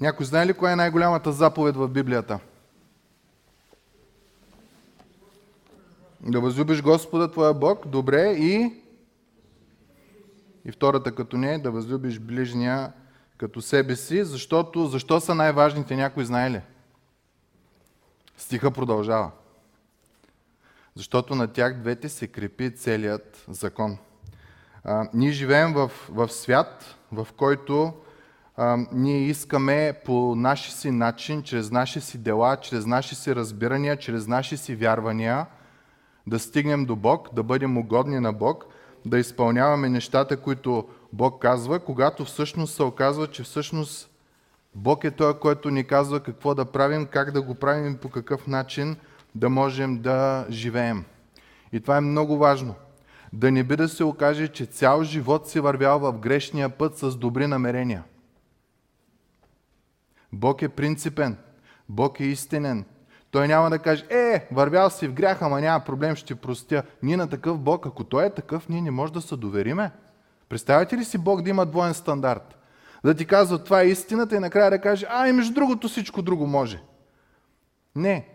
Някой знае ли коя е най-голямата заповед в Библията? Да възлюбиш Господа твоя Бог, добре, и и втората като не да възлюбиш ближния като себе си, защото защо са най-важните, някой знае ли? Стиха продължава. Защото на тях двете се крепи целият закон. А, ние живеем в, в свят, в който ние искаме по наши си начин, чрез наши си дела, чрез наши си разбирания, чрез наши си вярвания да стигнем до Бог, да бъдем угодни на Бог, да изпълняваме нещата, които Бог казва, когато всъщност се оказва, че всъщност Бог е Той, който ни казва какво да правим, как да го правим и по какъв начин да можем да живеем. И това е много важно. Да не би да се окаже, че цял живот си вървял в грешния път с добри намерения. Бог е принципен. Бог е истинен. Той няма да каже, е, вървял си в гряха, ама няма проблем, ще простя. Ние на такъв Бог, ако Той е такъв, ние не може да се довериме. Представяте ли си Бог да има двоен стандарт? Да ти казва, това е истината и накрая да каже, а и между другото всичко друго може. Не.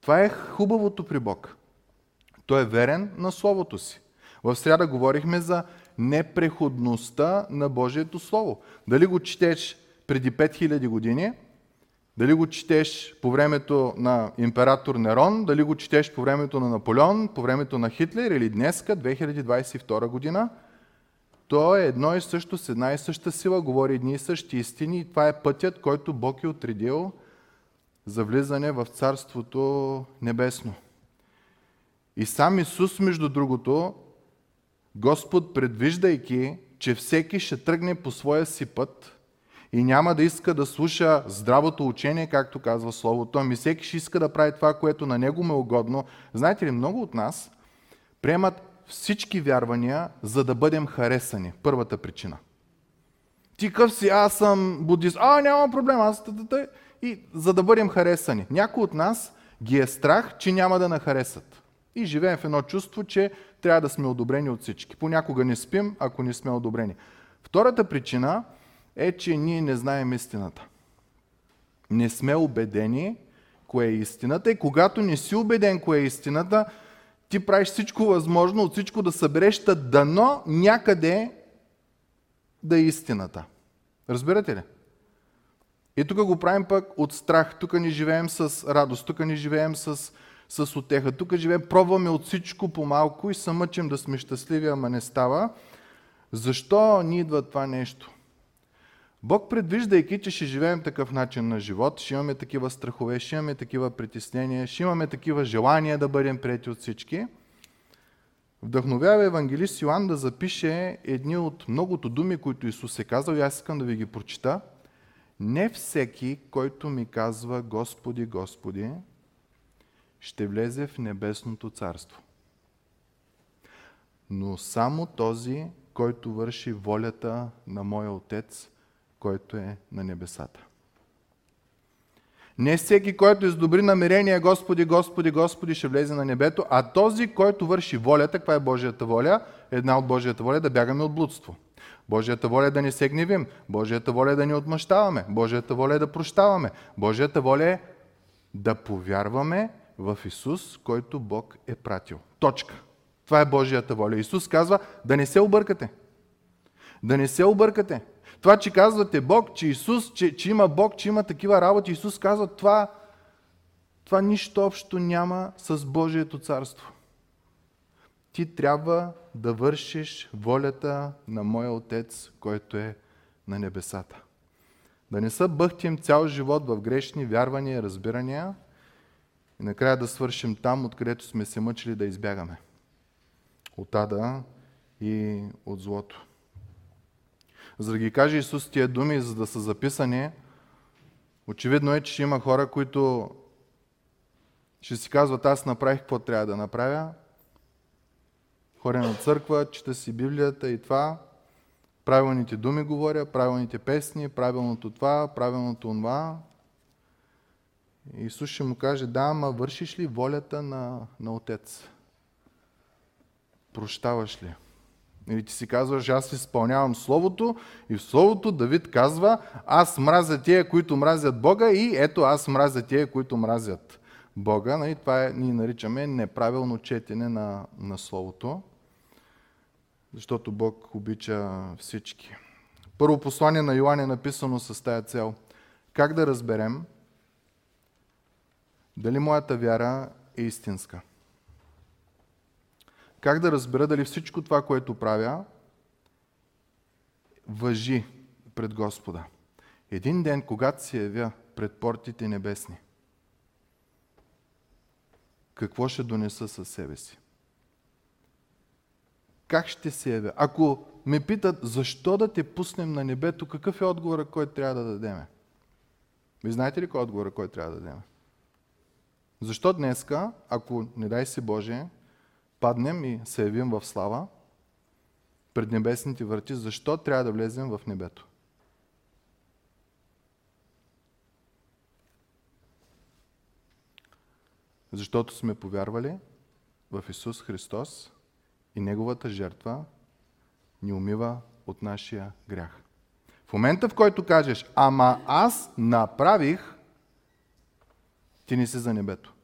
Това е хубавото при Бог. Той е верен на Словото си. В среда говорихме за непреходността на Божието Слово. Дали го четеш преди 5000 години, дали го четеш по времето на император Нерон, дали го четеш по времето на Наполеон, по времето на Хитлер или днеска, 2022 година, то е едно и също с една и съща сила, говори едни и същи истини и това е пътят, който Бог е отредил за влизане в Царството Небесно. И сам Исус, между другото, Господ предвиждайки, че всеки ще тръгне по своя си път, и няма да иска да слуша здравото учение, както казва Словото, ами всеки ще иска да прави това, което на него му е угодно. Знаете ли, много от нас приемат всички вярвания, за да бъдем харесани. Първата причина. Ти къв си, аз съм будист. А, няма проблем, аз... И за да бъдем харесани. Някои от нас ги е страх, че няма да нахаресат. И живеем в едно чувство, че трябва да сме одобрени от всички. Понякога не спим, ако не сме одобрени. Втората причина е, че ние не знаем истината. Не сме убедени кое е истината и когато не си убеден кое е истината, ти правиш всичко възможно от всичко да събереш дано някъде да е истината. Разбирате ли? И тук го правим пък от страх. Тук ни живеем с радост, тук ни живеем с, с отеха, тук живеем, пробваме от всичко по-малко и се мъчим да сме щастливи, ама не става. Защо ни идва това нещо? Бог предвиждайки, че ще живеем такъв начин на живот, ще имаме такива страхове, ще имаме такива притеснения, ще имаме такива желания да бъдем прети от всички, вдъхновява евангелист Йоан да запише едни от многото думи, които Исус е казал и аз искам да ви ги прочита. Не всеки, който ми казва Господи, Господи, ще влезе в небесното царство. Но само този, който върши волята на моя Отец, който е на небесата. Не всеки, който е с добри намерения, Господи, Господи, Господи, ще влезе на небето, а този, който върши волята, каква е Божията воля? Една от Божията воля е да бягаме от блудство. Божията воля е да не се гневим. Божията воля е да не отмъщаваме. Божията воля е да прощаваме. Божията воля е да повярваме в Исус, който Бог е пратил. Точка. Това е Божията воля. Исус казва да не се объркате. Да не се объркате. Това, че казвате Бог, че Исус, че, че има Бог, че има такива работи, Исус казва, това, това нищо общо няма с Божието царство. Ти трябва да вършиш волята на моя Отец, който е на небесата. Да не са бъхтим цял живот в грешни вярвания и разбирания и накрая да свършим там, откъдето сме се мъчили да избягаме. От ада и от злото. За да ги каже Исус тия думи, за да са записани, очевидно е, че има хора, които ще си казват, аз направих какво трябва да направя, ходя на църква, чета си Библията и това, правилните думи говоря, правилните песни, правилното това, правилното това. Исус ще му каже, да, ама вършиш ли волята на, на Отец? Прощаваш ли? Или ти си казваш, аз изпълнявам Словото и в Словото Давид казва, аз мразя тия, които мразят Бога и ето аз мразя тия, които мразят Бога. Нали? Това е, ние наричаме неправилно четене на, на Словото, защото Бог обича всички. Първо послание на Йоан е написано с тая цел. Как да разберем дали моята вяра е истинска? Как да разбера дали всичко това, което правя, въжи пред Господа? Един ден, когато се явя пред портите небесни, какво ще донеса със себе си? Как ще се явя? Ако ме питат, защо да те пуснем на небето, какъв е отговорът, който трябва да дадеме? Ви знаете ли кой е отговорът, който трябва да дадем? Защо днеска, ако не дай си Боже, паднем и се явим в слава пред небесните врати, защо трябва да влезем в небето? Защото сме повярвали в Исус Христос и Неговата жертва ни умива от нашия грях. В момента, в който кажеш, ама аз направих, ти не си за небето.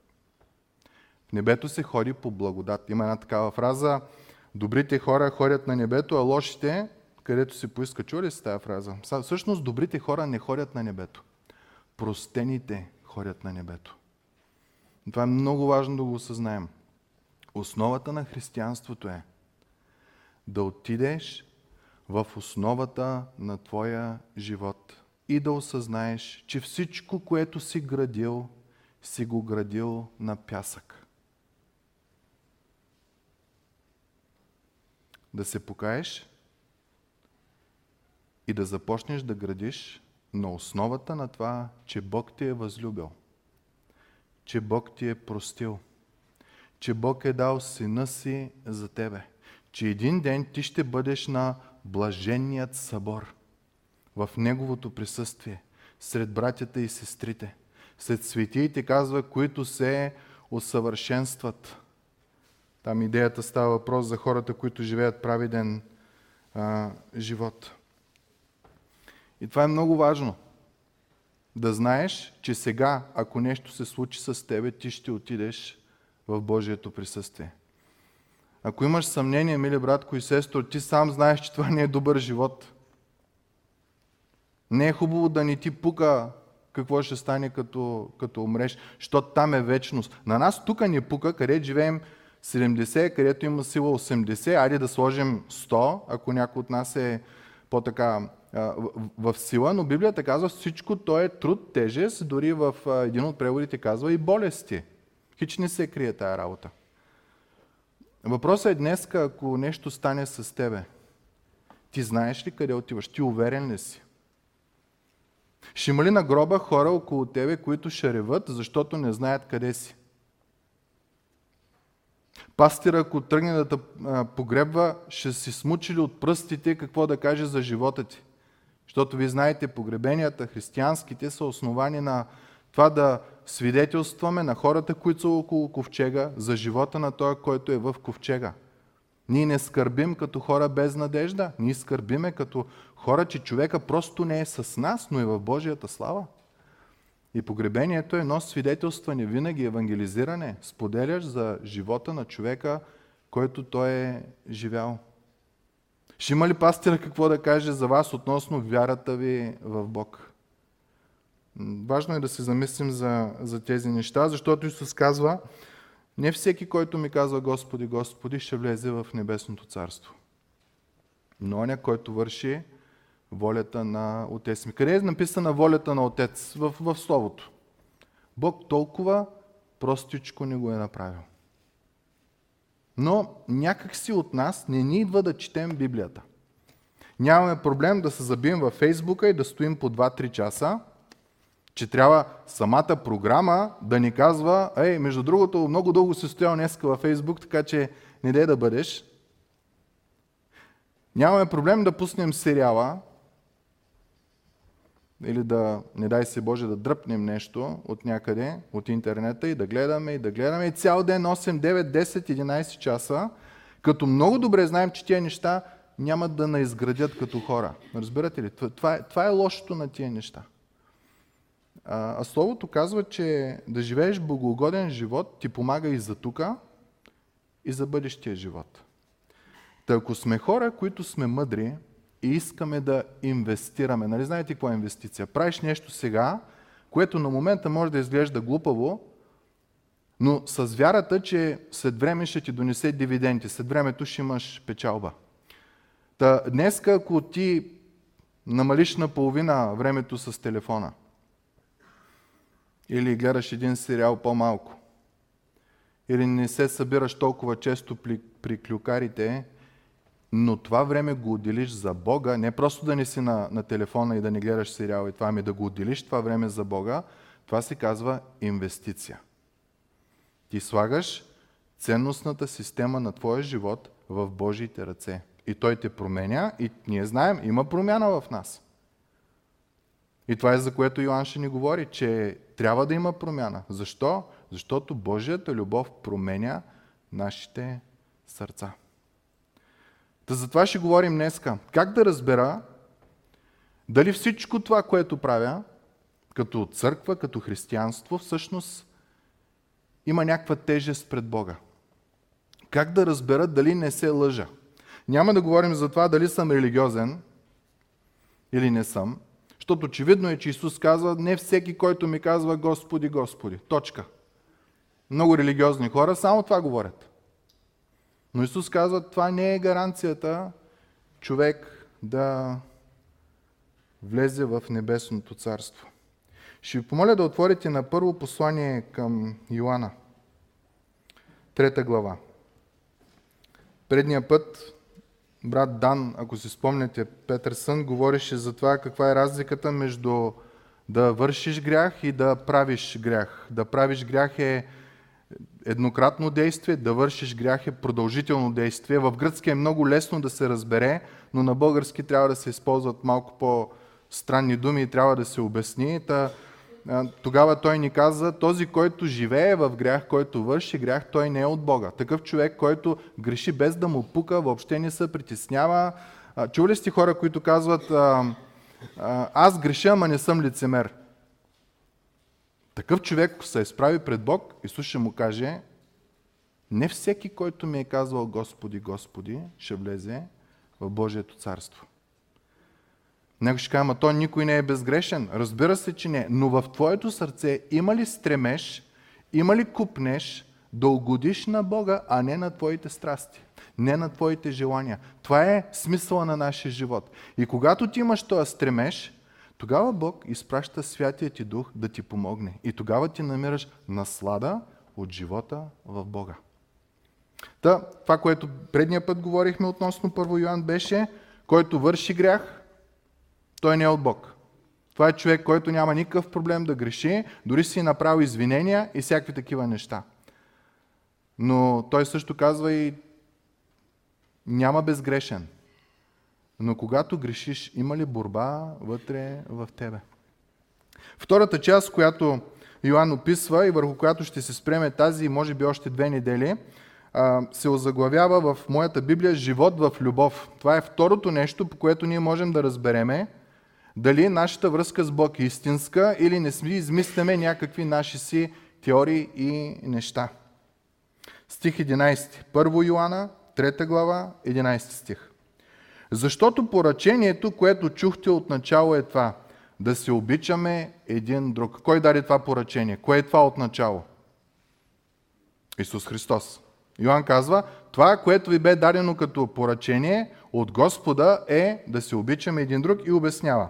Небето се ходи по благодат. Има една такава фраза, добрите хора ходят на небето, а лошите, където си поиска. Чули си тази фраза? Всъщност добрите хора не ходят на небето. Простените ходят на небето. Това е много важно да го осъзнаем. Основата на християнството е да отидеш в основата на твоя живот и да осъзнаеш, че всичко, което си градил, си го градил на пясък. Да се покаеш и да започнеш да градиш на основата на това, че Бог ти е възлюбил, че Бог ти е простил, че Бог е дал сина си за тебе, че един ден ти ще бъдеш на блаженният събор в Неговото присъствие, сред братята и сестрите, сред светиите, казва, които се усъвършенстват. Там идеята става въпрос за хората, които живеят праведен а, живот. И това е много важно. Да знаеш, че сега, ако нещо се случи с тебе, ти ще отидеш в Божието присъствие. Ако имаш съмнение, мили братко и сестро, ти сам знаеш, че това не е добър живот. Не е хубаво да ни ти пука какво ще стане като, като умреш, защото там е вечност. На нас тук ни пука, къде живеем 70, където има сила 80, айде да сложим 100, ако някой от нас е по-така в сила, но Библията казва всичко, то е труд, тежест, дори в един от преводите казва и болести. Хич не се крие тая работа. Въпросът е днес, ако нещо стане с тебе, ти знаеш ли къде отиваш? Ти уверен ли си? Ще има ли на гроба хора около тебе, които ще реват, защото не знаят къде си? Пастира, ако тръгне да те погребва, ще си смучили от пръстите какво да каже за живота ти. Защото ви знаете, погребенията християнските са основани на това да свидетелстваме на хората, които са около ковчега, за живота на той, който е в ковчега. Ние не скърбим като хора без надежда, ние скърбиме като хора, че човека просто не е с нас, но е в Божията слава. И погребението е едно свидетелстване, винаги евангелизиране, споделяш за живота на човека, който той е живял. Ще има ли пастира какво да каже за вас относно вярата ви в Бог? Важно е да се замислим за, за тези неща, защото Исус казва, не всеки, който ми казва Господи, Господи, ще влезе в Небесното царство. Но оня, който върши волята на Отец ми. Къде е написана волята на Отец? В, в Словото. Бог толкова простичко не го е направил. Но някак си от нас не ни идва да четем Библията. Нямаме проблем да се забием във Фейсбука и да стоим по 2-3 часа, че трябва самата програма да ни казва, ей, между другото, много дълго се стоял днеска във Фейсбук, така че не дай да бъдеш. Нямаме проблем да пуснем сериала или да, не дай се Боже, да дръпнем нещо от някъде, от интернета и да гледаме и да гледаме и цял ден, 8, 9, 10, 11 часа, Като много добре знаем, че тия неща няма да наизградят като хора. Разбирате ли? Това е, това е лошото на тия неща. А, а Словото казва, че да живееш богоугоден живот ти помага и за тука, и за бъдещия живот. Та ако сме хора, които сме мъдри и искаме да инвестираме, нали знаете какво е инвестиция? Правиш нещо сега, което на момента може да изглежда глупаво, но с вярата, че след време ще ти донесе дивиденти, след времето ще имаш печалба. Та, днеска, ако ти намалиш на половина времето с телефона, или гледаш един сериал по-малко, или не се събираш толкова често при, при клюкарите, но това време го отделиш за Бога, не просто да не си на, на телефона и да не гледаш сериал и това, ами да го отделиш това време за Бога, това се казва инвестиция. Ти слагаш ценностната система на твоя живот в Божиите ръце. И Той те променя и ние знаем, има промяна в нас. И това е за което Йоанн ще ни говори, че трябва да има промяна. Защо? Защото Божията любов променя нашите сърца. Та за това ще говорим днеска. Как да разбера дали всичко това, което правя, като църква, като християнство, всъщност има някаква тежест пред Бога. Как да разбера дали не се лъжа? Няма да говорим за това дали съм религиозен или не съм, защото очевидно е, че Исус казва, не всеки, който ми казва Господи, Господи. Точка. Много религиозни хора само това говорят. Но Исус казва, това не е гаранцията човек да влезе в небесното царство. Ще ви помоля да отворите на първо послание към Йоанна, трета глава. Предния път брат Дан, ако си спомняте, Петърсън говореше за това каква е разликата между да вършиш грях и да правиш грях. Да правиш грях е еднократно действие, да вършиш грях е продължително действие. В гръцки е много лесно да се разбере, но на български трябва да се използват малко по-странни думи и трябва да се обясни. Та, тогава той ни каза, този, който живее в грях, който върши грях, той не е от Бога. Такъв човек, който греши без да му пука, въобще не се притеснява. Чули сте хора, които казват, аз греша, ама не съм лицемер. Такъв човек се изправи пред Бог, Исус ще му каже, не всеки, който ми е казвал Господи, Господи, ще влезе в Божието царство. Него ще кажа, ама той никой не е безгрешен. Разбира се, че не. Но в твоето сърце има ли стремеш, има ли купнеш да угодиш на Бога, а не на твоите страсти, не на твоите желания. Това е смисъла на нашия живот. И когато ти имаш този стремеш, тогава Бог изпраща Святия ти Дух да ти помогне. И тогава ти намираш наслада от живота в Бога. Та, това, което предния път говорихме относно първо Йоан беше, който върши грях, той не е от Бог. Това е човек, който няма никакъв проблем да греши, дори си направи извинения и всякакви такива неща. Но той също казва и няма безгрешен. Но когато грешиш, има ли борба вътре в тебе? Втората част, която Йоанн описва и върху която ще се спреме тази и може би още две недели, се озаглавява в моята Библия живот в любов. Това е второто нещо, по което ние можем да разбереме дали нашата връзка с Бог е истинска или не сме измисляме някакви наши си теории и неща. Стих 11. Първо Йоанна, 3 глава, 11 стих. Защото поръчението, което чухте от начало е това. Да се обичаме един друг. Кой даде това поръчение? Кое е това от начало? Исус Христос. Йоанн казва, това, което ви бе дадено като поръчение от Господа е да се обичаме един друг и обяснява.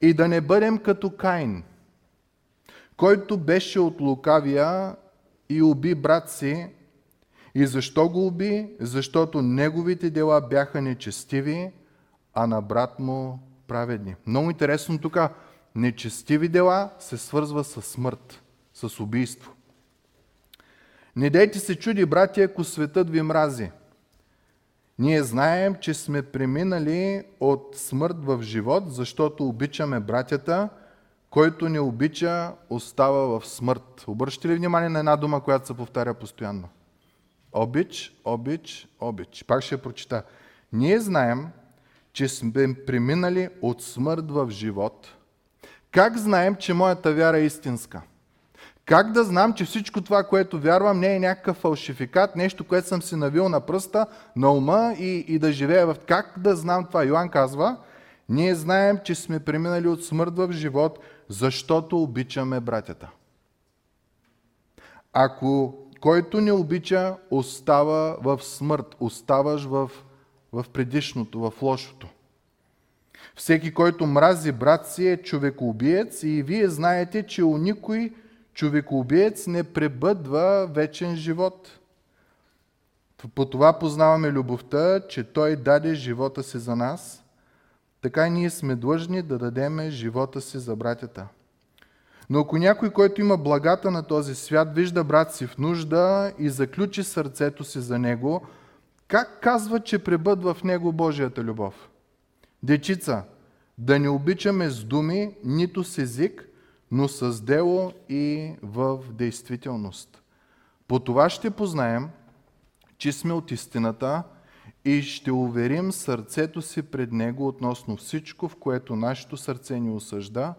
И да не бъдем като Каин, който беше от лукавия и уби брат си. И защо го уби? Защото неговите дела бяха нечестиви, а на брат му праведни. Много интересно тук. Нечестиви дела се свързва с смърт, с убийство. Не дейте се чуди, братя, ако светът ви мрази. Ние знаем, че сме преминали от смърт в живот, защото обичаме братята, който не обича, остава в смърт. Обръщате ли внимание на една дума, която се повтаря постоянно? Обич, обич, обич. Пак ще прочита. Ние знаем, че сме преминали от смърт в живот. Как знаем, че моята вяра е истинска? Как да знам, че всичко това, което вярвам, не е някакъв фалшификат, нещо, което съм си навил на пръста, на ума и, и да живея в... Как да знам това? Йоан казва, ние знаем, че сме преминали от смърт в живот, защото обичаме братята. Ако който не обича, остава в смърт, оставаш в, в предишното, в лошото. Всеки, който мрази брат си е човекоубиец и вие знаете, че у никой човекоубиец не пребъдва вечен живот. По това познаваме любовта, че Той даде живота си за нас, така и ние сме длъжни да дадеме живота си за братята. Но ако някой, който има благата на този свят, вижда брат си в нужда и заключи сърцето си за него, как казва, че пребъдва в него Божията любов? Дечица, да не обичаме с думи, нито с език, но с дело и в действителност. По това ще познаем, че сме от истината и ще уверим сърцето си пред Него относно всичко, в което нашето сърце ни осъжда,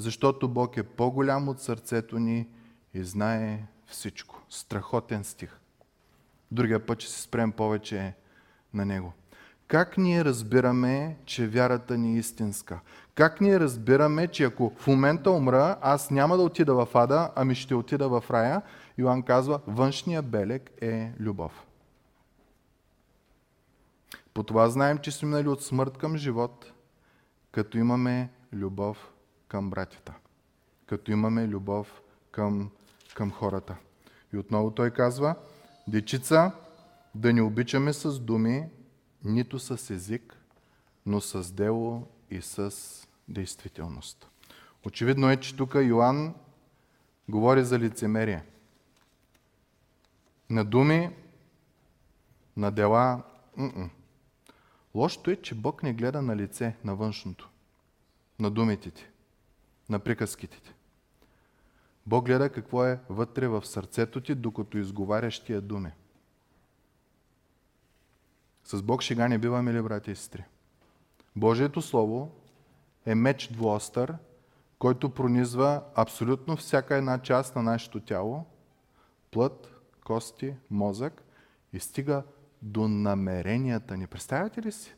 защото Бог е по-голям от сърцето ни и знае всичко. Страхотен стих. Другия път ще се спрем повече на Него. Как ние разбираме, че вярата ни е истинска? Как ние разбираме, че ако в момента умра, аз няма да отида в ада, ами ще отида в рая? Йоан казва, външния белег е любов. По това знаем, че сме минали от смърт към живот, като имаме любов към братята, като имаме любов към, към хората. И отново той казва, дечица, да не обичаме с думи, нито с език, но с дело и с действителност. Очевидно е, че тук Йоанн говори за лицемерие. На думи, на дела, м-м. Лошото е, че Бог не гледа на лице, на външното, на думите ти, на приказките ти. Бог гледа какво е вътре в сърцето ти, докато изговаряш тия думи. С Бог шега не биваме ли, брати и сестри? Божието Слово е меч двуостър, който пронизва абсолютно всяка една част на нашето тяло, плът, кости, мозък и стига до намеренията ни. Представяте ли си?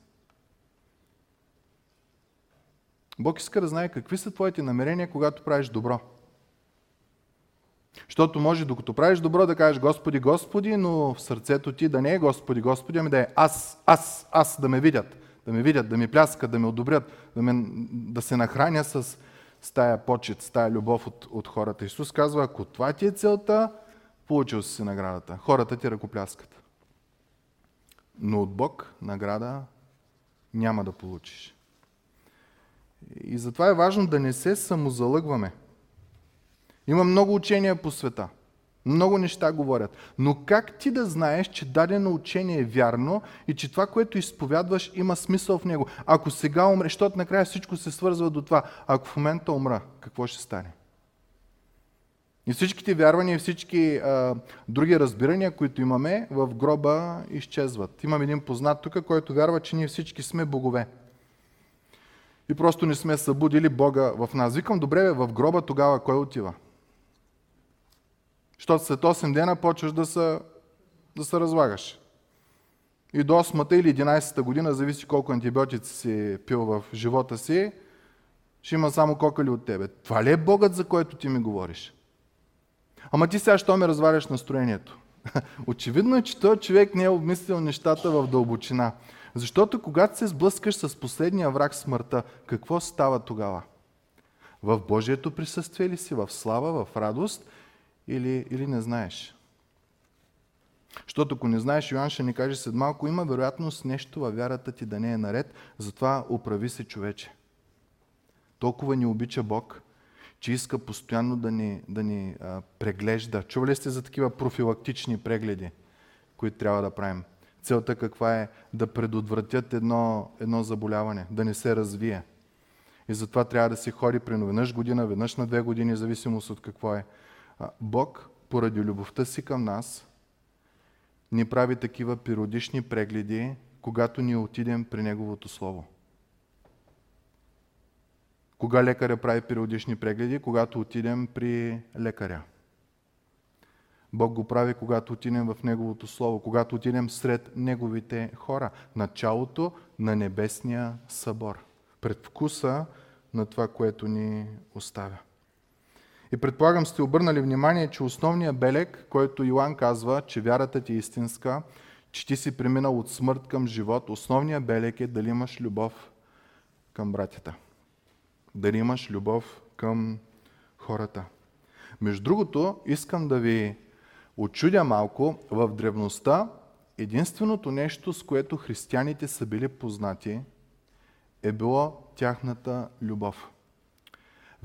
Бог иска да знае какви са твоите намерения, когато правиш добро. Защото може докато правиш добро да кажеш Господи, Господи, но в сърцето ти да не е Господи, Господи, ами да е аз, аз, аз да ме видят. Да ме видят, да ми пляскат, да ме одобрят, да, ме, да се нахраня с, с тая почет, с тая любов от, от хората. Исус казва, ако това ти е целта, получил си наградата. Хората ти ръкопляскат. Но от Бог награда няма да получиш. И затова е важно да не се самозалъгваме. Има много учения по света. Много неща говорят. Но как ти да знаеш, че дадено учение е вярно и че това, което изповядваш, има смисъл в него? Ако сега умре, защото накрая всичко се свързва до това. Ако в момента умра, какво ще стане? И всичките вярвания всички а, други разбирания, които имаме, в гроба изчезват. Имам един познат тук, който вярва, че ние всички сме богове. И просто не сме събудили Бога в нас. Викам, добре, в гроба тогава кой отива? Защото след 8 дена почваш да се, да се разлагаш. И до 8-та или 11-та година, зависи колко антибиотици си пил в живота си, ще има само кокали от тебе. Това ли е Богът, за който ти ми говориш? Ама ти сега, що ме разваляш настроението? Очевидно е, че този човек не е обмислил нещата в дълбочина. Защото когато се сблъскаш с последния враг смъртта, какво става тогава? В Божието присъствие ли си? В слава, в радост – или, или не знаеш. Защото ако не знаеш, Йоан ще ни каже след малко, има вероятност нещо във вярата ти да не е наред, затова оправи се човече. Толкова ни обича Бог, че иска постоянно да ни, да ни а, преглежда. Чували сте за такива профилактични прегледи, които трябва да правим? Целта каква е? Да предотвратят едно, едно заболяване, да не се развие. И затова трябва да се ходи при веднъж година, веднъж на две години, зависимост от какво е. Бог, поради любовта си към нас, ни прави такива периодични прегледи, когато ние отидем при Неговото Слово. Кога лекаря прави периодични прегледи? Когато отидем при лекаря. Бог го прави, когато отидем в Неговото Слово, когато отидем сред Неговите хора. Началото на Небесния събор. Пред вкуса на това, което ни оставя. И предполагам сте обърнали внимание, че основният белег, който Йоан казва, че вярата ти е истинска, че ти си преминал от смърт към живот, основният белег е дали имаш любов към братята. Дали имаш любов към хората. Между другото, искам да ви очудя малко, в древността единственото нещо, с което християните са били познати, е било тяхната любов.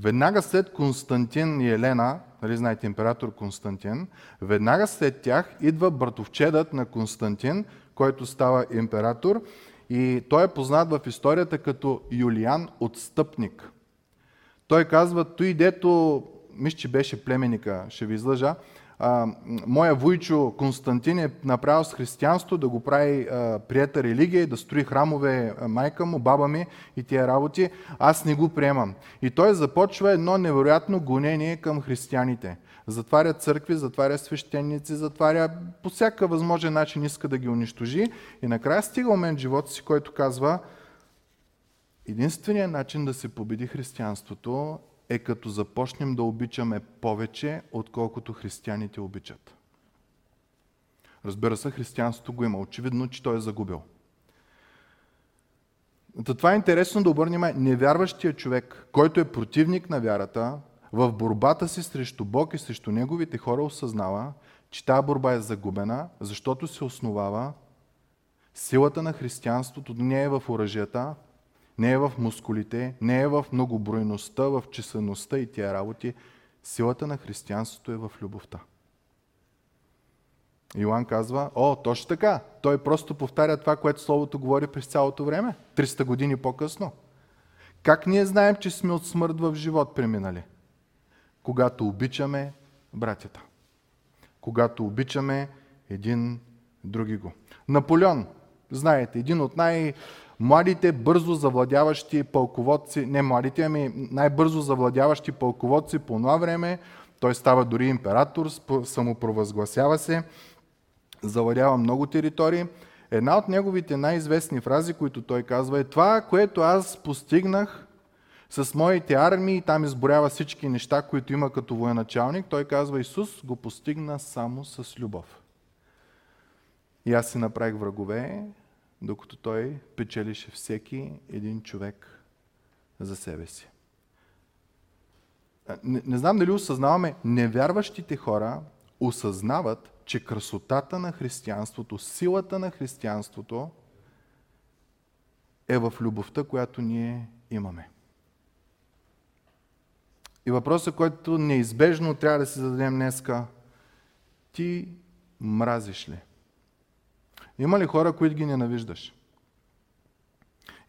Веднага след Константин и Елена, нали знаете император Константин, веднага след тях идва братовчедът на Константин, който става император и той е познат в историята като Юлиан Отстъпник. Той казва, той дето, мисля, че беше племеника, ще ви излъжа, а, моя войчо Константин е направил с християнство да го прави прията религия и да строи храмове майка му, баба ми и тия работи, аз не го приемам. И той започва едно невероятно гонение към християните. Затваря църкви, затваря свещеници, затваря по всяка възможен начин иска да ги унищожи и накрая стига момент в живота си, който казва единственият начин да се победи християнството е като започнем да обичаме повече, отколкото християните обичат. Разбира се, християнството го има. Очевидно, че той е загубил. Това е интересно да обърнем невярващия човек, който е противник на вярата, в борбата си срещу Бог и срещу неговите хора осъзнава, че тази борба е загубена, защото се основава силата на християнството не е в оръжията, не е в мускулите, не е в многобройността, в числеността и тия работи. Силата на християнството е в любовта. Йоан казва, о, точно така. Той просто повтаря това, което Словото говори през цялото време. 300 години по-късно. Как ние знаем, че сме от смърт в живот преминали? Когато обичаме братята. Когато обичаме един други го. Наполеон, знаете, един от най- младите бързо завладяващи пълководци, не младите, ами най-бързо завладяващи пълководци по това време, той става дори император, самопровъзгласява се, завладява много територии. Една от неговите най-известни фрази, които той казва е това, което аз постигнах с моите армии, там изборява всички неща, които има като военачалник, той казва Исус го постигна само с любов. И аз си направих врагове, докато той печелише всеки един човек за себе си. Не, не знам дали осъзнаваме, невярващите хора осъзнават, че красотата на християнството, силата на християнството е в любовта, която ние имаме. И въпросът, който неизбежно трябва да си зададем днеска, ти мразиш ли? Има ли хора, които ги ненавиждаш?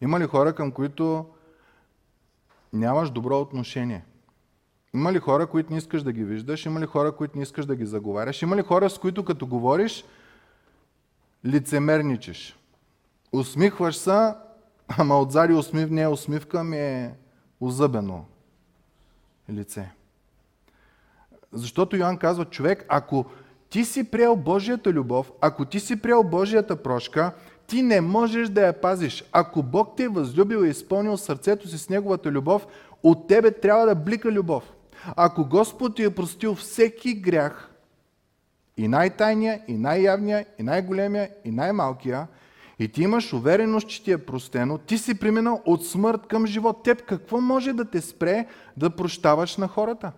Има ли хора, към които нямаш добро отношение? Има ли хора, които не искаш да ги виждаш? Има ли хора, които не искаш да ги заговаряш? Има ли хора, с които като говориш, лицемерничиш? Усмихваш се, ама отзади усмив, не е усмивка, ми е озъбено лице. Защото Йоанн казва, човек, ако ти си приел Божията любов, ако ти си приел Божията прошка, ти не можеш да я пазиш. Ако Бог те е възлюбил и изпълнил сърцето си с Неговата любов, от тебе трябва да блика любов. Ако Господ ти е простил всеки грях, и най-тайния, и най-явния, и най-големия, и най-малкия, и ти имаш увереност, че ти е простено, ти си преминал от смърт към живот. Теб какво може да те спре да прощаваш на хората?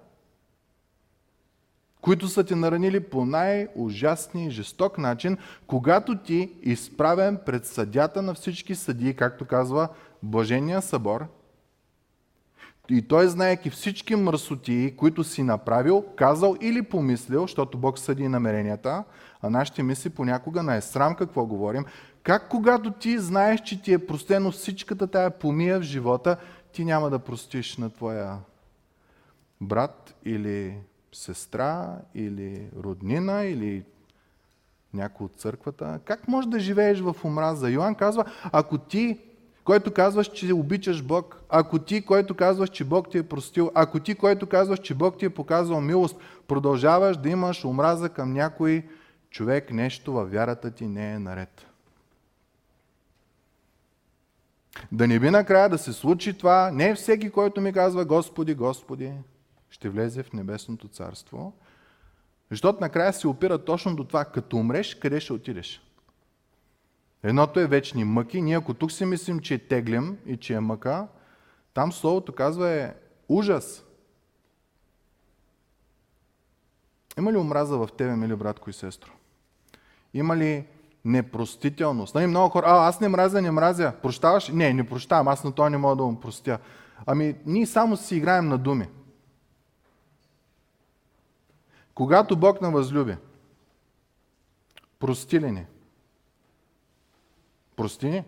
Които са те наранили по най-ужасния и жесток начин, когато ти изправен пред съдята на всички съдии, както казва Божения събор, и той, знаеки всички мръсотии, които си направил, казал или помислил, защото Бог съди намеренията, а нашите мисли понякога на е срам какво говорим, как когато ти знаеш, че ти е простено всичката тая помия в живота, ти няма да простиш на твоя брат или сестра или роднина или някой от църквата. Как можеш да живееш в омраза? Йоан казва, ако ти, който казваш, че обичаш Бог, ако ти, който казваш, че Бог ти е простил, ако ти, който казваш, че Бог ти е показал милост, продължаваш да имаш омраза към някой човек, нещо във вярата ти не е наред. Да не би накрая да се случи това, не всеки, който ми казва Господи, Господи, ще влезе в небесното царство, защото накрая се опира точно до това, като умреш, къде ще отидеш. Едното е вечни мъки. Ние ако тук си мислим, че е теглим и че е мъка, там Словото казва е ужас. Има ли омраза в тебе, мили братко и сестро? Има ли непростителност? Нали, много хора, а, аз не мразя, не мразя. Прощаваш? Не, не прощавам, аз на това не мога да му простя. Ами, ние само си играем на думи. Когато Бог на възлюби, прости ли ни? Прости ни?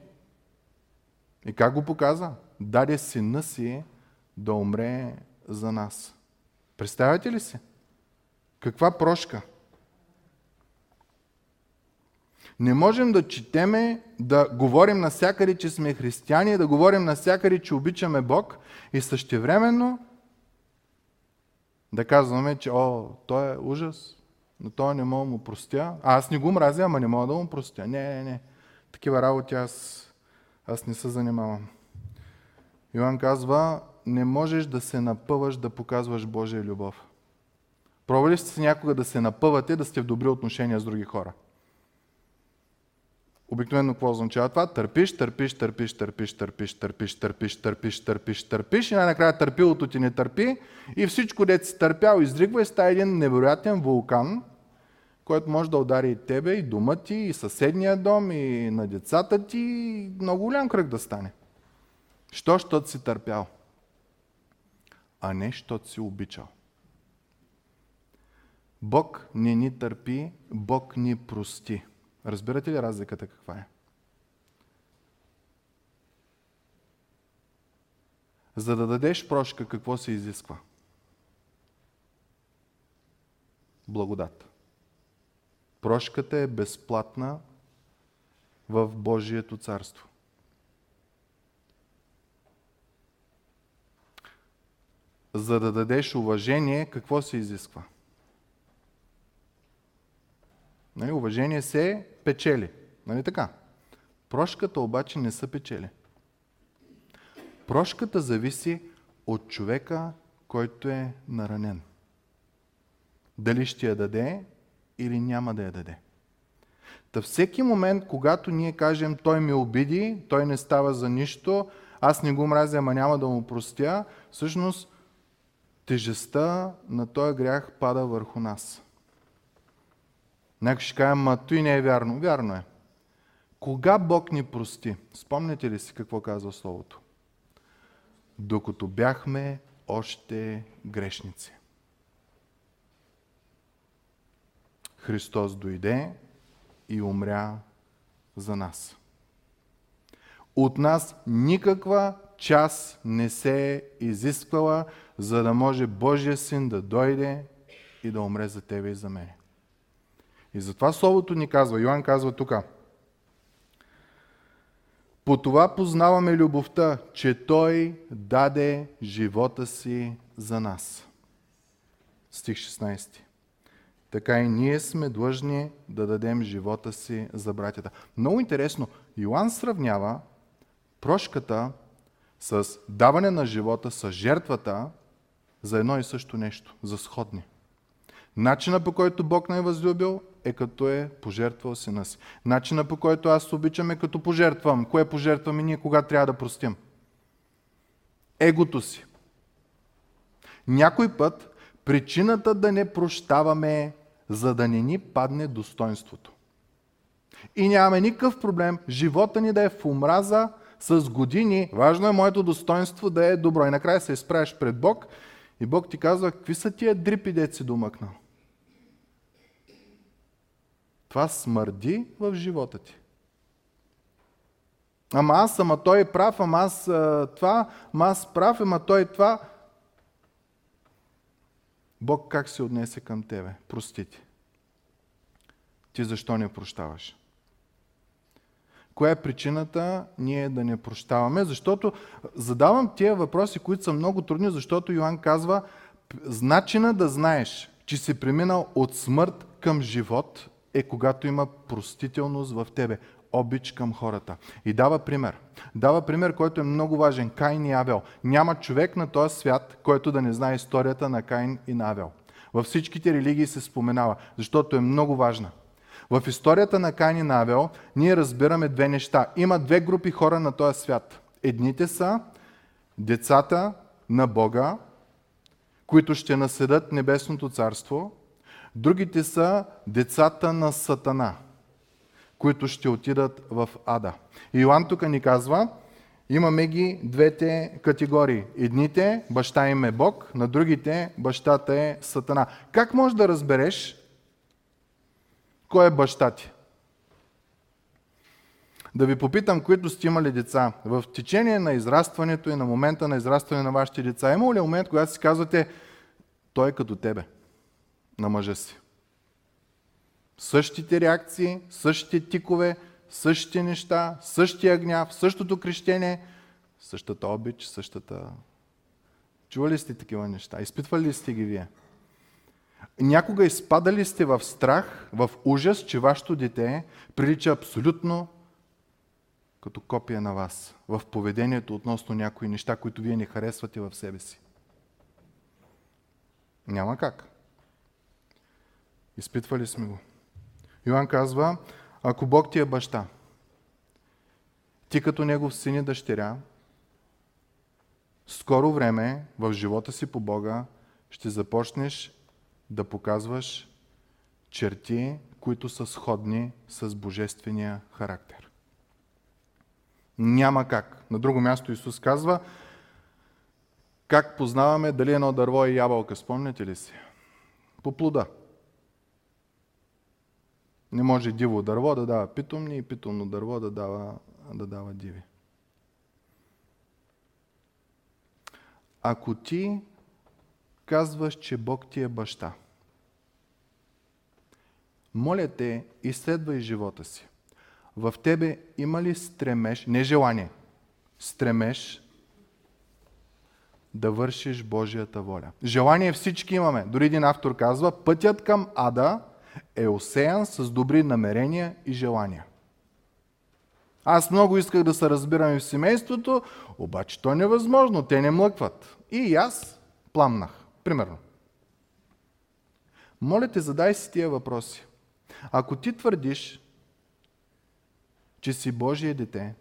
И как го показа? Даде сина си да умре за нас. Представяте ли си? Каква прошка? Не можем да четеме, да говорим насякъде, че сме християни, да говорим насякъде, че обичаме Бог и същевременно да казваме, че о, той е ужас, но той не мога му простя. А, аз не го мразя, ама не мога да му простя. Не, не, не. Такива работи аз, аз не се занимавам. Йоан казва, не можеш да се напъваш да показваш Божия любов. Пробвали сте някога да се напъвате, да сте в добри отношения с други хора? Обикновено какво означава това? Търпиш, търпиш, търпиш, търпиш, търпиш, търпиш, търпиш, търпиш, търпиш, търпиш и най-накрая търпилото ти не търпи и всичко, дете си търпял, издригва и става един невероятен вулкан, който може да удари и тебе, и дома ти, и съседния дом, и на децата ти, и много голям кръг да стане. Що, щото си търпял, а не, щото си обичал. Бог не ни търпи, Бог ни прости. Разбирате ли разликата каква е? За да дадеш прошка, какво се изисква? Благодат. Прошката е безплатна в Божието царство. За да дадеш уважение, какво се изисква? Нали, уважение се печели. Нали така? Прошката обаче не са печели. Прошката зависи от човека, който е наранен. Дали ще я даде или няма да я даде. Та всеки момент, когато ние кажем, той ме обиди, той не става за нищо, аз не го мразя, ама няма да му простя, всъщност тежестта на този грях пада върху нас. Някой ще каже, ма той не е вярно. Вярно е. Кога Бог ни прости? Спомняте ли си какво казва Словото? Докато бяхме още грешници. Христос дойде и умря за нас. От нас никаква част не се е изисквала, за да може Божия син да дойде и да умре за тебе и за мене. И затова Словото ни казва, Йоан казва тук, по това познаваме любовта, че Той даде живота си за нас. Стих 16. Така и ние сме длъжни да дадем живота си за братята. Много интересно, Йоанн сравнява прошката с даване на живота, с жертвата за едно и също нещо, за сходни. Начина по който Бог не е възлюбил е като е пожертвал сина си. Начина по който аз обичам е като пожертвам. Кое пожертваме ние, кога трябва да простим? Егото си. Някой път причината да не прощаваме е за да не ни падне достоинството. И нямаме никакъв проблем живота ни да е в омраза с години. Важно е моето достоинство да е добро. И накрая се изправиш пред Бог и Бог ти казва, какви са тия дрипи, дет си домъкнал? Това смърди в живота ти. Ама аз, ама той е прав, ама аз това, ама аз прав, ама той е това. Бог как се отнесе към тебе? Прости ти. ти защо не прощаваш? Коя е причината ние да не прощаваме? Защото задавам тия въпроси, които са много трудни, защото Йоанн казва, начина да знаеш, че си преминал от смърт към живот е когато има простителност в тебе, обич към хората. И дава пример. Дава пример, който е много важен. Кайн и Авел. Няма човек на този свят, който да не знае историята на Кайн и на Авел. Във всичките религии се споменава, защото е много важна. В историята на Кайн и на Авел ние разбираме две неща. Има две групи хора на този свят. Едните са децата на Бога, които ще наседат Небесното царство. Другите са децата на Сатана, които ще отидат в Ада. И Йоан тук ни казва, имаме ги двете категории. Едните, баща им е Бог, на другите, бащата е Сатана. Как можеш да разбереш кой е баща ти? Да ви попитам, които сте имали деца. В течение на израстването и на момента на израстване на вашите деца, има ли момент, когато си казвате, той е като тебе, на мъжа си? Същите реакции, същите тикове, същите неща, същия гняв, същото крещение, същата обич, същата... Чували сте такива неща? Изпитвали ли сте ги вие? Някога изпадали сте в страх, в ужас, че вашето дете прилича абсолютно като копия на вас в поведението относно някои неща, които вие не харесвате в себе си. Няма как. Изпитвали сме го. Йоан казва, ако Бог ти е баща, ти като негов син и дъщеря, скоро време в живота си по Бога ще започнеш да показваш черти, които са сходни с божествения характер. Няма как. На друго място Исус казва, как познаваме дали едно дърво е ябълка, спомняте ли си? По плода. Не може диво дърво да дава питомни и питомно дърво да дава, да дава диви. Ако ти казваш, че Бог ти е баща, моля те, изследвай живота си. В тебе има ли стремеж, не желание, стремеж да вършиш Божията воля? Желание всички имаме. Дори един автор казва, пътят към ада е осеян с добри намерения и желания. Аз много исках да се разбирам и в семейството, обаче то е невъзможно, те не млъкват. И аз пламнах, примерно. Моля те, задай си тия въпроси. Ако ти твърдиш, че си Божие дете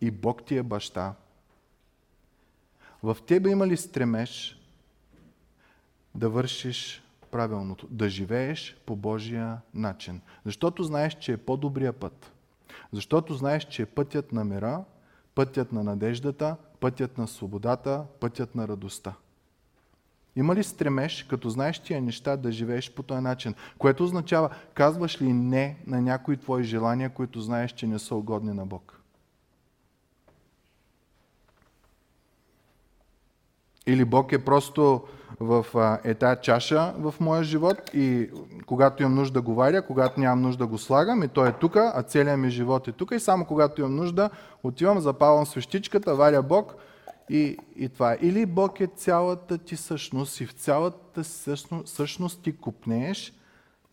и Бог ти е баща, в тебе има ли стремеж да вършиш правилното, да живееш по Божия начин? Защото знаеш, че е по-добрия път. Защото знаеш, че е пътят на мира, пътят на надеждата, пътят на свободата, пътят на радостта. Има ли стремеж, като знаеш тия неща, да живееш по този начин? Което означава, казваш ли не на някои твои желания, които знаеш, че не са угодни на Бог? Или Бог е просто в е тая чаша в моя живот и когато имам нужда го варя, когато нямам нужда го слагам и той е тук, а целият ми живот е тук и само когато имам нужда отивам, запалвам свещичката, варя Бог – и, и това. Или Бог е цялата ти същност и в цялата същност, същност ти купнееш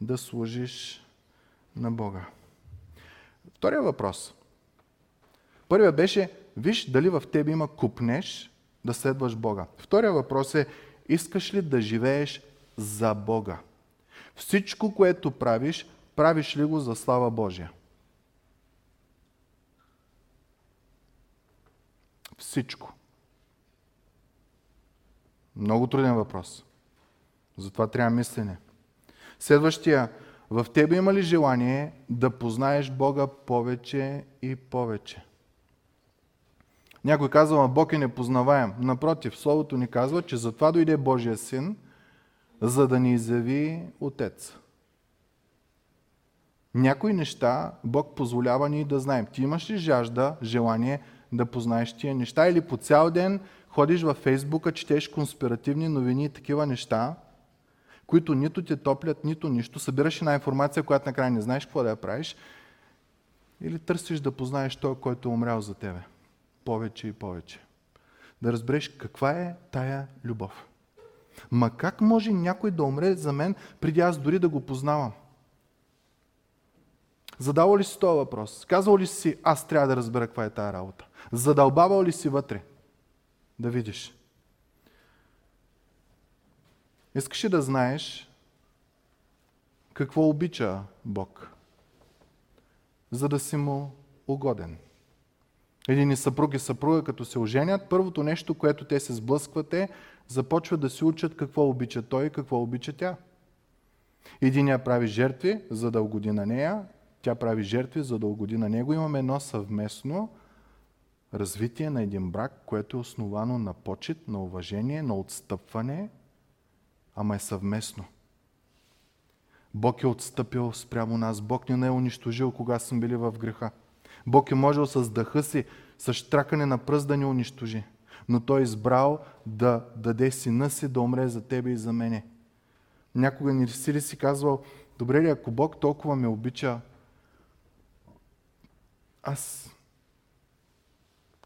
да служиш на Бога. Втория въпрос. Първият беше, виж дали в тебе има купнеш да следваш Бога. Втория въпрос е, искаш ли да живееш за Бога? Всичко, което правиш, правиш ли го за слава Божия? Всичко. Много труден въпрос. Затова трябва мислене. Следващия. В тебе има ли желание да познаеш Бога повече и повече? Някой казва, а Бог е непознаваем. Напротив, Словото ни казва, че затова дойде Божия син, за да ни изяви Отец. Някои неща Бог позволява ни да знаем. Ти имаш ли жажда, желание да познаеш тия неща или по цял ден ходиш във Фейсбука, четеш конспиративни новини и такива неща, които нито те топлят, нито нищо. Събираш една информация, която накрая не знаеш какво да я правиш. Или търсиш да познаеш той, който е умрял за тебе. Повече и повече. Да разбереш каква е тая любов. Ма как може някой да умре за мен, преди аз дори да го познавам? Задавал ли си този въпрос? Казвал ли си, аз трябва да разбера каква е тая работа? Задълбавал ли си вътре? Да видиш. Искаш ли да знаеш какво обича Бог? За да си му угоден. Един съпруг и съпруга, като се оженят, първото нещо, което те се сблъскват е, започват да се учат какво обича той и какво обича тя. Единия прави жертви, за да угоди на нея, тя прави жертви, за да угоди на него. Имаме едно съвместно развитие на един брак, което е основано на почет, на уважение, на отстъпване, ама е съвместно. Бог е отстъпил спрямо нас. Бог не е унищожил, кога сме били в греха. Бог е можел с дъха си, с штракане на пръст да ни унищожи. Но Той е избрал да даде сина си да умре за тебе и за мене. Някога ни си ли си казвал, добре ли, ако Бог толкова ме обича, аз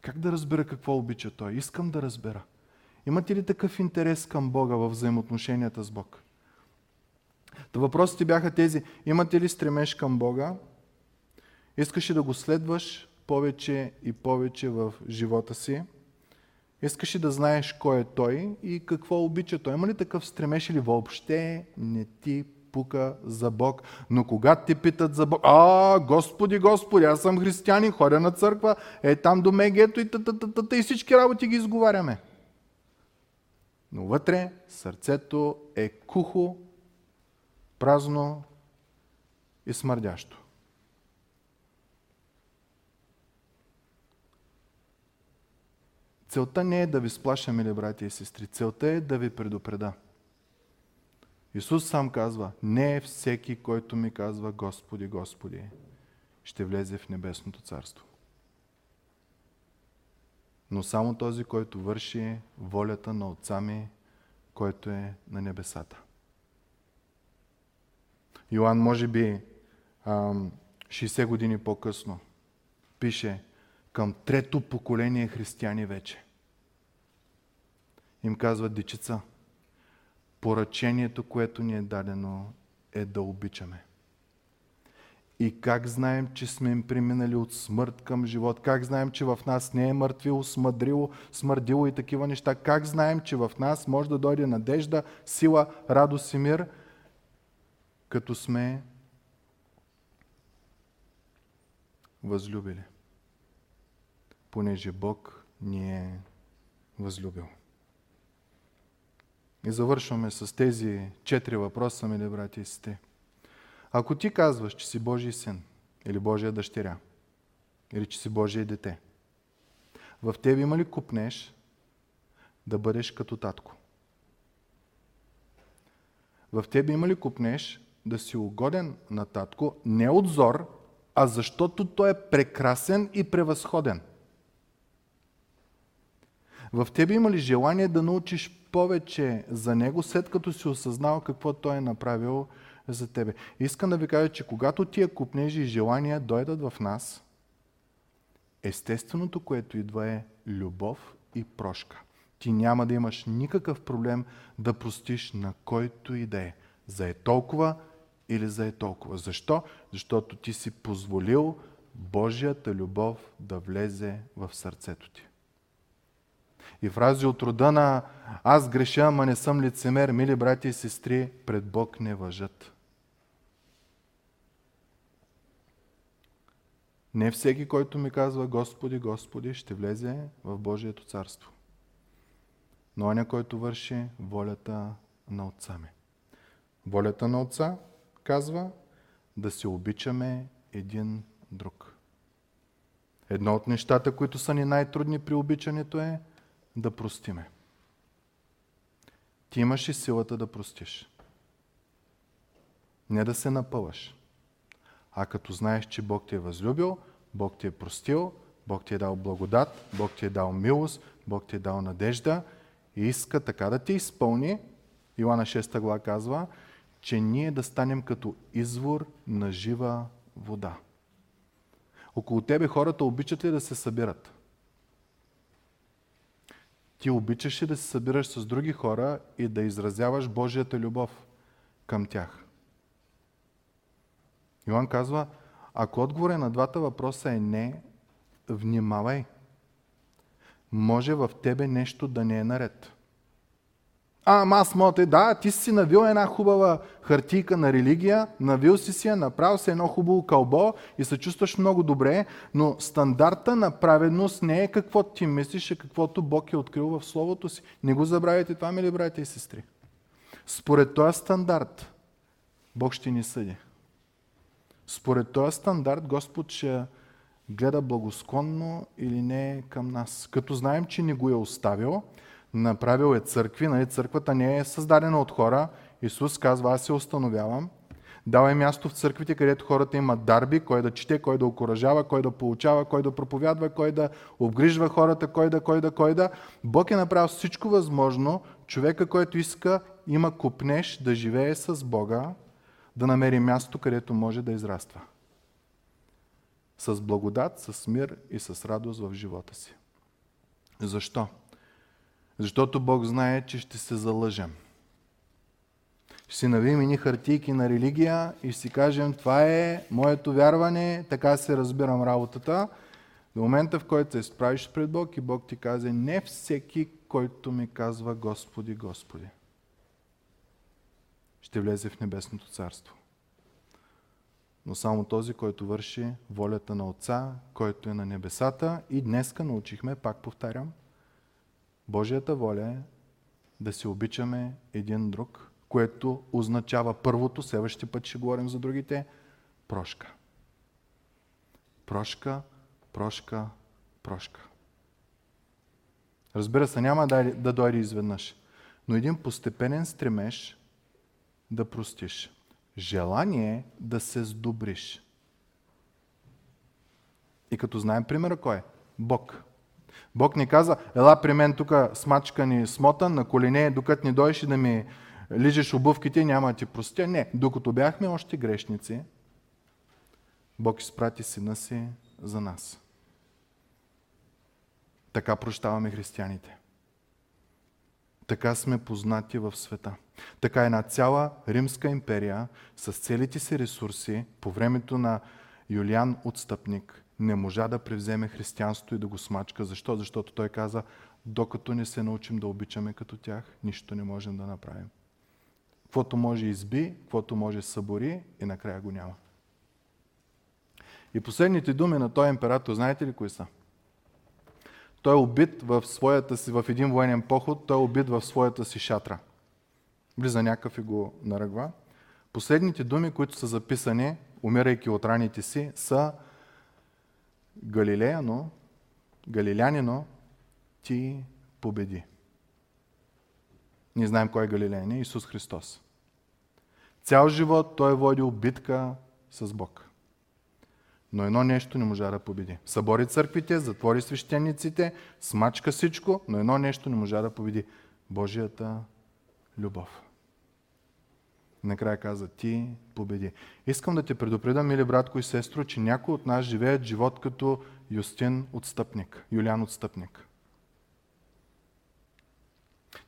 как да разбера какво обича Той? Искам да разбера. Имате ли такъв интерес към Бога в взаимоотношенията с Бог? Та въпросите бяха тези. Имате ли стремеж към Бога? Искаш ли да го следваш повече и повече в живота си? Искаш ли да знаеш кой е Той и какво обича Той? Има ли такъв стремеж или въобще не ти пука за Бог. Но когато те питат за Бог, а, Господи, Господи, аз съм християнин, ходя на църква, е там до мегето и и всички работи ги изговаряме. Но вътре сърцето е кухо, празно и смърдящо. Целта не е да ви сплаша, мили брати и сестри. Целта е да ви предупреда. Исус сам казва, не е всеки, който ми казва Господи, Господи, ще влезе в небесното царство. Но само този, който върши волята на Отца ми, който е на небесата. Йоанн, може би 60 години по-късно, пише към трето поколение християни вече. Им казва дечица – поръчението, което ни е дадено, е да обичаме. И как знаем, че сме им преминали от смърт към живот? Как знаем, че в нас не е мъртвило, смъдрило, смърдило и такива неща? Как знаем, че в нас може да дойде надежда, сила, радост и мир, като сме възлюбили? Понеже Бог ни е възлюбил. И завършваме с тези четири въпроса, мили брати и сестри. Ако ти казваш, че си Божий син, или Божия дъщеря, или че си Божие дете, в тебе има ли купнеш да бъдеш като татко? В тебе има ли купнеш да си угоден на татко не от зор, а защото той е прекрасен и превъзходен? В тебе има ли желание да научиш повече за Него, след като си осъзнал какво Той е направил за тебе. Искам да ви кажа, че когато тия купнежи и желания дойдат в нас, естественото, което идва е любов и прошка. Ти няма да имаш никакъв проблем да простиш на който и да е. За е толкова или за е толкова. Защо? Защото ти си позволил Божията любов да влезе в сърцето ти. И фрази от рода на аз греша, ама не съм лицемер, мили брати и сестри, пред Бог не въжат. Не всеки, който ми казва Господи, Господи, ще влезе в Божието царство. Но оня, който върши волята на Отца ми. Волята на Отца казва да се обичаме един друг. Едно от нещата, които са ни най-трудни при обичането е да простиме. Ти имаш и силата да простиш. Не да се напъваш. А като знаеш, че Бог ти е възлюбил, Бог ти е простил, Бог ти е дал благодат, Бог ти е дал милост, Бог ти е дал надежда и иска така да ти изпълни, Иоанна 6 глава казва, че ние да станем като извор на жива вода. Около тебе хората обичат ли да се събират? Ти обичаш ли да се събираш с други хора и да изразяваш Божията любов към тях? Йоан казва, ако отговорът на двата въпроса е не, внимавай. Може в тебе нещо да не е наред. А, ама аз моята, да, ти си навил една хубава хартийка на религия, навил си си я, направил си едно хубаво кълбо и се чувстваш много добре, но стандарта на праведност не е какво ти мислиш, а каквото Бог е открил в Словото си. Не го забравяйте това, мили братя и сестри. Според този стандарт Бог ще ни съди. Според този стандарт Господ ще гледа благосклонно или не към нас. Като знаем, че ни го е оставил, направил е църкви, нали, църквата не е създадена от хора. Исус казва, аз се установявам. Дава е място в църквите, където хората имат дарби, кой да чете, кой да окоръжава, кой да получава, кой да проповядва, кой да обгрижва хората, кой да, кой да, кой да. Бог е направил всичко възможно. Човека, който иска, има купнеш да живее с Бога, да намери място, където може да израства. С благодат, с мир и с радост в живота си. Защо? Защото Бог знае, че ще се залъжем. Ще си навием ни хартийки на религия и ще си кажем, това е моето вярване, така се разбирам работата. До момента, в който се справиш пред Бог и Бог ти каза, не всеки, който ми казва Господи, Господи, ще влезе в Небесното царство. Но само този, който върши волята на Отца, който е на небесата. И днеска научихме, пак повтарям, Божията воля е да се обичаме един друг, което означава първото, следващия път ще говорим за другите, прошка. Прошка, прошка, прошка. Разбира се, няма да, да дойде изведнъж, но един постепенен стремеж да простиш. Желание да се сдобриш. И като знаем примера кой е? Бог. Бог ни каза, ела при мен тук смачка ни смота на колене, докато ни дойш и да ми лижеш обувките, няма да ти простя. Не, докато бяхме още грешници, Бог изпрати сина си за нас. Така прощаваме християните. Така сме познати в света. Така една цяла Римска империя с целите си ресурси по времето на Юлиан Отстъпник не можа да превземе християнството и да го смачка. Защо? Защото той каза, докато не се научим да обичаме като тях, нищо не можем да направим. Каквото може изби, каквото може събори и накрая го няма. И последните думи на този император, знаете ли кои са? Той е убит в, своята си, в един военен поход, той е убит в своята си шатра. Влиза някакъв и го наръгва. Последните думи, които са записани, умирайки от раните си, са Галилеяно, Галилянино, ти победи. Ние знаем кой е Галилеян, е Исус Христос. Цял живот той е водил битка с Бог. Но едно нещо не можа да победи. Събори църквите, затвори свещениците, смачка всичко, но едно нещо не можа да победи. Божията любов. Накрая каза, ти победи. Искам да те предупреда, мили братко и сестро, че някои от нас живеят живот като Юстин отстъпник, Юлиан отстъпник.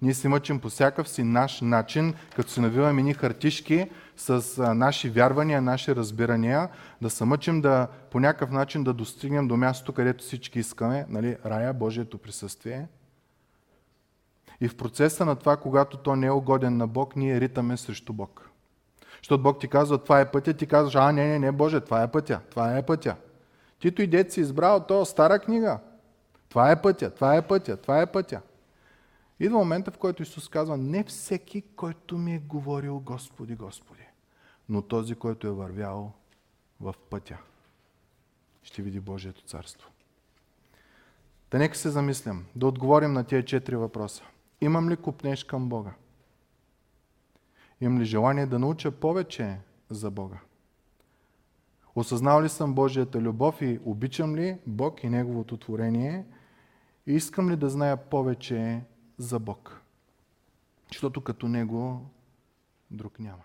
Ние се мъчим по всякакъв си наш начин, като се навиваме ни хартишки с наши вярвания, наши разбирания, да се мъчим да, по някакъв начин да достигнем до мястото, където всички искаме, нали, рая, Божието присъствие. И в процеса на това, когато то не е угоден на Бог, ние ритаме срещу Бог. Защото Бог ти казва, това е пътя, ти казваш, а не, не, не, Боже, това е пътя, това е пътя. Тито и дет си избрал, то стара книга. Това е пътя, това е пътя, това е пътя. Идва момента, в който Исус казва, не всеки, който ми е говорил Господи, Господи, но този, който е вървял в пътя, ще види Божието царство. Да нека се замислям, да отговорим на тия четири въпроса. Имам ли купнеж към Бога? Имам ли желание да науча повече за Бога? Осъзнал ли съм Божията любов и обичам ли Бог и Неговото творение? И искам ли да зная повече за Бог? защото като Него друг няма.